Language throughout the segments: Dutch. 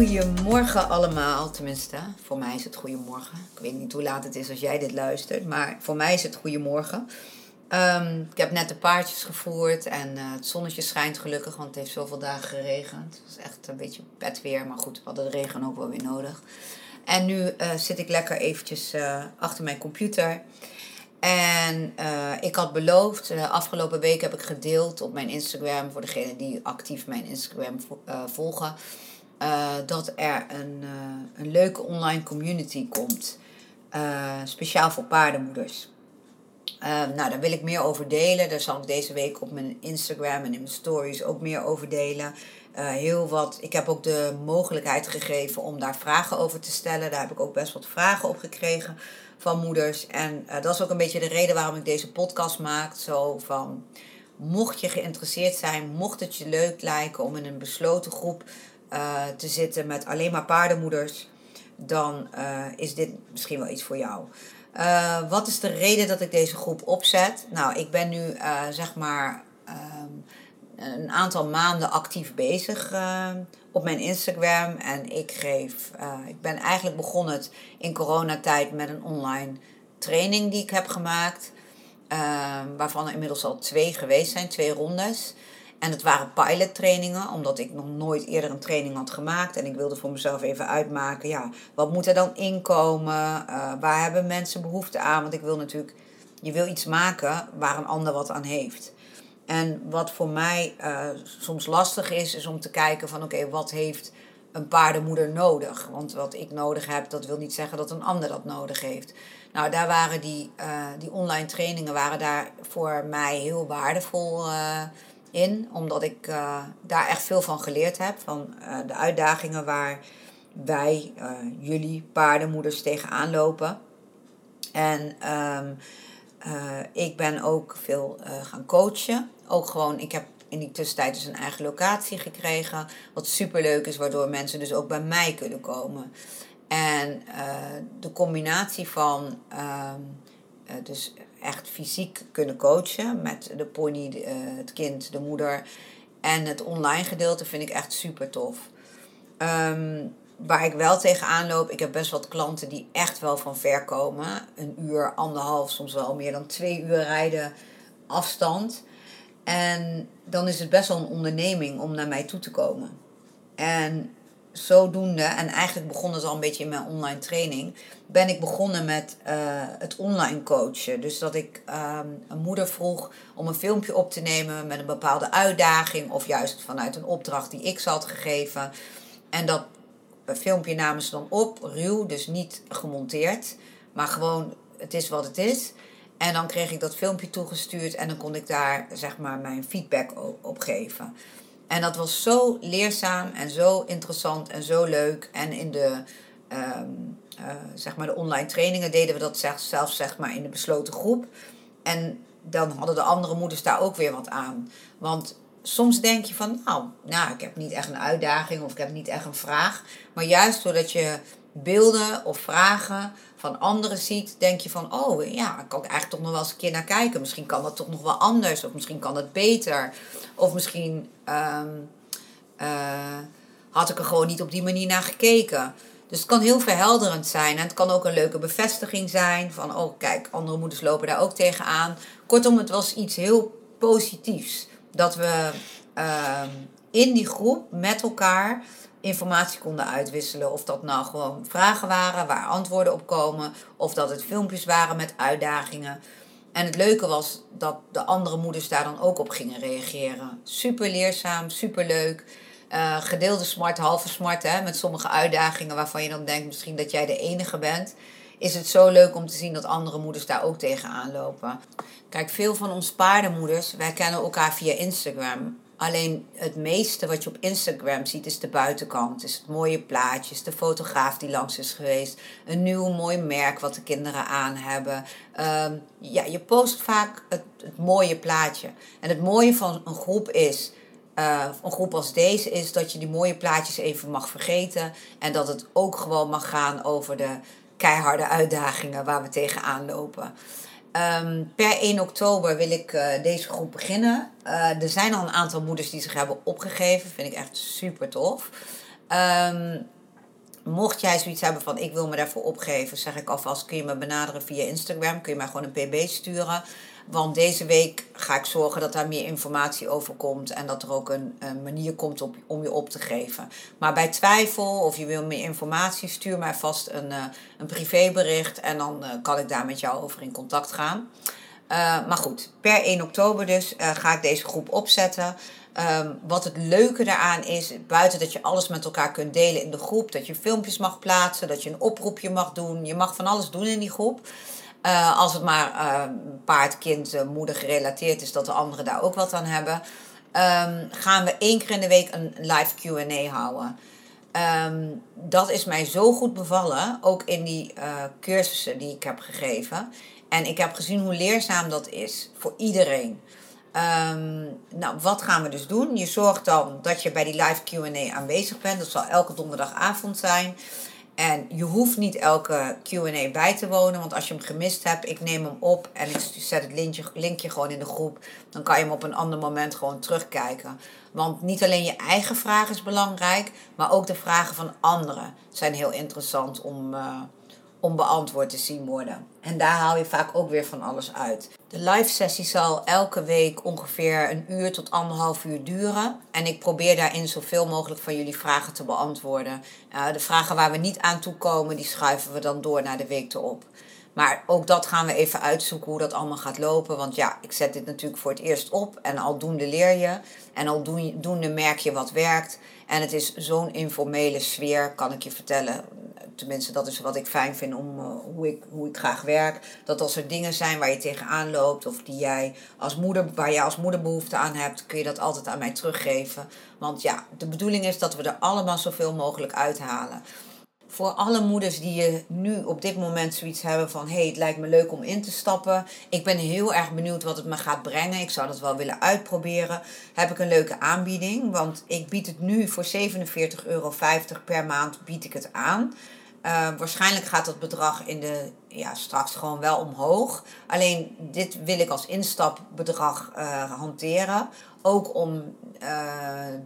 Goedemorgen allemaal, tenminste, voor mij is het goedemorgen. Ik weet niet hoe laat het is als jij dit luistert, maar voor mij is het goedemorgen. Um, ik heb net de paardjes gevoerd en uh, het zonnetje schijnt gelukkig, want het heeft zoveel dagen geregend. Het was echt een beetje pet weer, maar goed, we hadden de regen ook wel weer nodig. En nu uh, zit ik lekker eventjes uh, achter mijn computer. En ik had beloofd, afgelopen week heb ik gedeeld op mijn Instagram, voor degenen die actief mijn Instagram volgen, dat er een, een leuke online community komt. speciaal voor paardenmoeders. Nou, daar wil ik meer over delen. Daar zal ik deze week op mijn Instagram en in mijn stories ook meer over delen. Heel wat. Ik heb ook de mogelijkheid gegeven om daar vragen over te stellen. Daar heb ik ook best wat vragen op gekregen van moeders. En dat is ook een beetje de reden waarom ik deze podcast maak. Zo van, mocht je geïnteresseerd zijn, mocht het je leuk lijken om in een besloten groep uh, te zitten met alleen maar paardenmoeders, dan is dit misschien wel iets voor jou. Uh, wat is de reden dat ik deze groep opzet? Nou, ik ben nu zeg maar um, een aantal maanden actief bezig op mijn Instagram. En ik geef, ik ben eigenlijk begonnen in coronatijd met een online training die ik heb gemaakt. Ehm, waarvan er inmiddels al twee geweest zijn, twee rondes. En het waren pilot trainingen, omdat ik nog nooit eerder een training had gemaakt. En ik wilde voor mezelf even uitmaken, ja, wat moet er dan inkomen? Uh, waar hebben mensen behoefte aan? Want ik wil natuurlijk, je wil iets maken waar een ander wat aan heeft. En wat voor mij uh, soms lastig is, is om te kijken van oké, wat heeft een paardenmoeder nodig? Want wat ik nodig heb, dat wil niet zeggen dat een ander dat nodig heeft. Nou, daar waren die, uh, die online trainingen waren daar voor mij heel waardevol in, omdat ik uh, daar echt veel van geleerd heb. Van uh, de uitdagingen waar wij, uh, jullie paardenmoeders tegenaan lopen. En um, ik ben ook veel gaan coachen. Ook gewoon, ik heb in die tussentijd dus een eigen locatie gekregen. Wat super leuk is, waardoor mensen dus ook bij mij kunnen komen. En de combinatie van ehm, dus echt fysiek kunnen coachen met de pony, eh, het kind, de moeder. En het online gedeelte vind ik echt super tof. Ehm, waar ik wel tegenaan loop, ik heb best wat klanten die echt wel van ver komen. Een uur, anderhalf, soms wel meer dan twee uur rijden afstand. En dan is het best wel een onderneming om naar mij toe te komen. En zodoende, en eigenlijk begon het al een beetje in mijn online training, ben ik begonnen met uh, het online coachen. Dus dat ik um, een moeder vroeg om een filmpje op te nemen met een bepaalde uitdaging, of juist vanuit een opdracht die ik ze had gegeven. En dat filmpje namen ze dan op, ruw, dus niet gemonteerd, maar gewoon het is wat het is. En dan kreeg ik dat filmpje toegestuurd en dan kon ik daar zeg maar mijn feedback op geven. En dat was zo leerzaam en zo interessant en zo leuk. En in de, um, uh, zeg maar de online trainingen deden we dat zelfs zeg maar in de besloten groep. En dan hadden de andere moeders daar ook weer wat aan. Want soms denk je van, nou, nou, ik heb niet echt een uitdaging of ik heb niet echt een vraag. Maar juist doordat je beelden of vragen van anderen ziet, denk je van, oh ja, ik kan eigenlijk toch nog wel eens een keer naar kijken. Misschien kan dat toch nog wel anders, of misschien kan het beter. Of misschien um, uh, had ik er gewoon niet op die manier naar gekeken. Dus het kan heel verhelderend zijn. En het kan ook een leuke bevestiging zijn van, oh kijk, andere moeders lopen daar ook tegenaan. Kortom, het was iets heel positiefs. Dat we uh, in die groep met elkaar informatie konden uitwisselen. Of dat nou gewoon vragen waren waar antwoorden op komen. Of dat het filmpjes waren met uitdagingen. En het leuke was dat de andere moeders daar dan ook op gingen reageren. Super leerzaam, super leuk. Uh, gedeelde smart, halve smart, hè, met sommige uitdagingen waarvan je dan denkt misschien dat jij de enige bent. Is het zo leuk om te zien dat andere moeders daar ook tegenaan lopen. Kijk, veel van ons paardenmoeders, wij kennen elkaar via Instagram. Alleen het meeste wat je op Instagram ziet is de buitenkant. Is het mooie plaatjes, de fotograaf die langs is geweest. Een nieuw mooi merk wat de kinderen aan hebben. Ehm, ja, je post vaak het, mooie plaatje. En het mooie van een groep is... Uh, een groep als deze is dat je die mooie plaatjes even mag vergeten. En dat het ook gewoon mag gaan over de keiharde uitdagingen waar we tegenaan lopen. Ehm, per 1 oktober wil ik uh, deze groep beginnen. Uh, er zijn al een aantal moeders die zich hebben opgegeven. Vind ik echt super tof. Um, mocht jij zoiets hebben van ik wil me daarvoor opgeven, zeg ik alvast kun je me benaderen via Instagram. Kun je mij gewoon een pb sturen. Want deze week ga ik zorgen dat daar meer informatie over komt en dat er ook een, manier komt op, om je op te geven. Maar bij twijfel of je wil meer informatie, stuur mij vast een, uh, een privébericht en dan uh, kan ik daar met jou over in contact gaan. Uh, maar goed, per 1 oktober dus ga ik deze groep opzetten. Um, wat het leuke daaraan is, buiten dat je alles met elkaar kunt delen in de groep, dat je filmpjes mag plaatsen, dat je een oproepje mag doen, je mag van alles doen in die groep. Uh, als het maar uh, paard, kind, uh, moeder gerelateerd is, dat de anderen daar ook wat aan hebben. Um, gaan we één keer in de week een live QA houden. Um, dat is mij zo goed bevallen, ook in die cursussen die ik heb gegeven. En ik heb gezien hoe leerzaam dat is voor iedereen. Um, nou, wat gaan we dus doen? Je zorgt dan dat je bij die live QA aanwezig bent. Dat zal elke donderdagavond zijn. En je hoeft niet elke QA bij te wonen, want als je hem gemist hebt, ik neem hem op en ik zet het linkje, linkje gewoon in de groep. Dan kan je hem op een ander moment gewoon terugkijken. Want niet alleen je eigen vraag is belangrijk, maar ook de vragen van anderen zijn heel interessant om, uh, onbeantwoord te zien worden. En daar haal je vaak ook weer van alles uit. De live sessie zal elke week ongeveer een uur tot anderhalf uur duren. En ik probeer daarin zoveel mogelijk van jullie vragen te beantwoorden. De vragen waar we niet aan toe komen, die schuiven we dan door naar de week erop. Maar ook dat gaan we even uitzoeken hoe dat allemaal gaat lopen. Want ja, ik zet dit natuurlijk voor het eerst op. En aldoende leer je. En aldoende merk je wat werkt. En het is zo'n informele sfeer, kan ik je vertellen tenminste dat is wat ik fijn vind om uh, hoe, ik, hoe ik graag werk. Dat als er dingen zijn waar je tegenaan loopt of die jij als moeder, waar je als moeder behoefte aan hebt, kun je dat altijd aan mij teruggeven. Want ja, de bedoeling is dat we er allemaal zoveel mogelijk uithalen. Voor alle moeders die je nu op dit moment zoiets hebben van... hé, hey, het lijkt me leuk om in te stappen. Ik ben heel erg benieuwd wat het me gaat brengen. Ik zou dat wel willen uitproberen. Heb ik een leuke aanbieding. Want ik bied het nu voor 47,50 euro per maand bied ik het aan. Uh, waarschijnlijk gaat dat bedrag in de, ja, straks gewoon wel omhoog. Alleen dit wil ik als instapbedrag uh, hanteren. Ook om uh,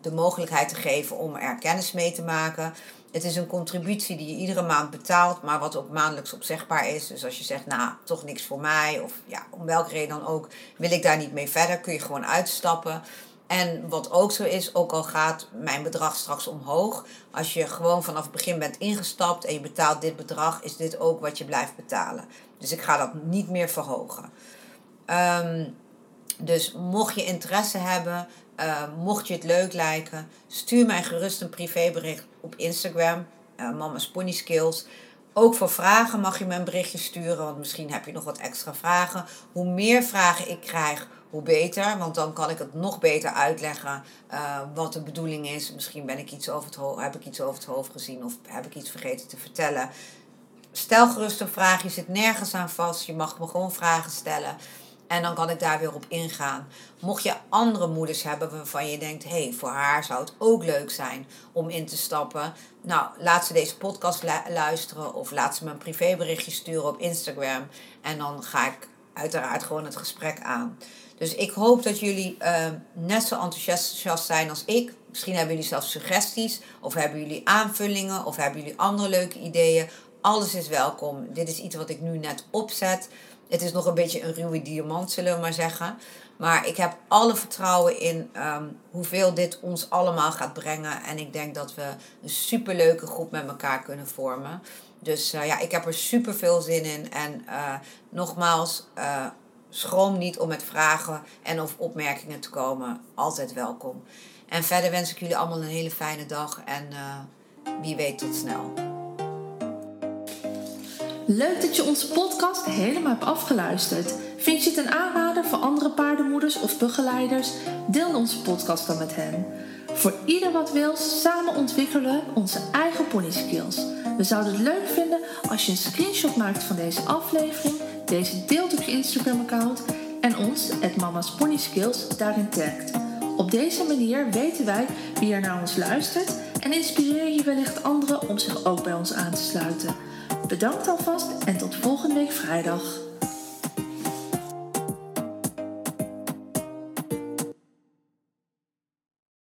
de mogelijkheid te geven om er kennis mee te maken. Het is een contributie die je iedere maand betaalt, maar wat ook maandelijks opzegbaar is. Dus als je zegt, nou, toch niks voor mij, of ja, om welke reden dan ook, wil ik daar niet mee verder, kun je gewoon uitstappen. En wat ook zo is, ook al gaat mijn bedrag straks omhoog, als je gewoon vanaf het begin bent ingestapt en je betaalt dit bedrag, is dit ook wat je blijft betalen. Dus ik ga dat niet meer verhogen. Um, dus mocht je interesse hebben, uh, mocht je het leuk lijken, stuur mij gerust een privébericht op Instagram, uh, Mama's Pony Skills. Ook voor vragen mag je me een berichtje sturen, want misschien heb je nog wat extra vragen. Hoe meer vragen ik krijg, hoe beter. Want dan kan ik het nog beter uitleggen uh, wat de bedoeling is. Misschien ben ik iets over het heb ik iets over het hoofd gezien of heb ik iets vergeten te vertellen. Stel gerust een vraag, je zit nergens aan vast. Je mag me gewoon vragen stellen. En dan kan ik daar weer op ingaan. Mocht je andere moeders hebben waarvan je denkt: hé, hey, voor haar zou het ook leuk zijn om in te stappen. Nou, laat ze deze podcast luisteren of laat ze me een privéberichtje sturen op Instagram. En dan ga ik uiteraard gewoon het gesprek aan. Dus ik hoop dat jullie uh, net zo enthousiast zijn als ik. Misschien hebben jullie zelfs suggesties, of hebben jullie aanvullingen, of hebben jullie andere leuke ideeën. Alles is welkom. Dit is iets wat ik nu net opzet. Het is nog een beetje een ruwe diamant, zullen we maar zeggen. Maar ik heb alle vertrouwen in um, hoeveel dit ons allemaal gaat brengen. En ik denk dat we een superleuke groep met elkaar kunnen vormen. Dus uh, ja, ik heb er super veel zin in. En uh, nogmaals, uh, schroom niet om met vragen en of opmerkingen te komen. Altijd welkom. En verder wens ik jullie allemaal een hele fijne dag en wie weet tot snel. Leuk dat je onze podcast helemaal hebt afgeluisterd. Vind je het een aanrader voor andere paardenmoeders of begeleiders? Deel onze podcast dan met hen. Voor ieder wat wil, samen ontwikkelen onze eigen pony skills. We zouden het leuk vinden als je een screenshot maakt van deze aflevering, deze deelt op je Instagram-account en ons, het Mama's Pony Skills, daarin tagt. Op deze manier weten wij wie er naar ons luistert en inspireer je wellicht anderen om zich ook bij ons aan te sluiten. Bedankt alvast en tot volgende week vrijdag.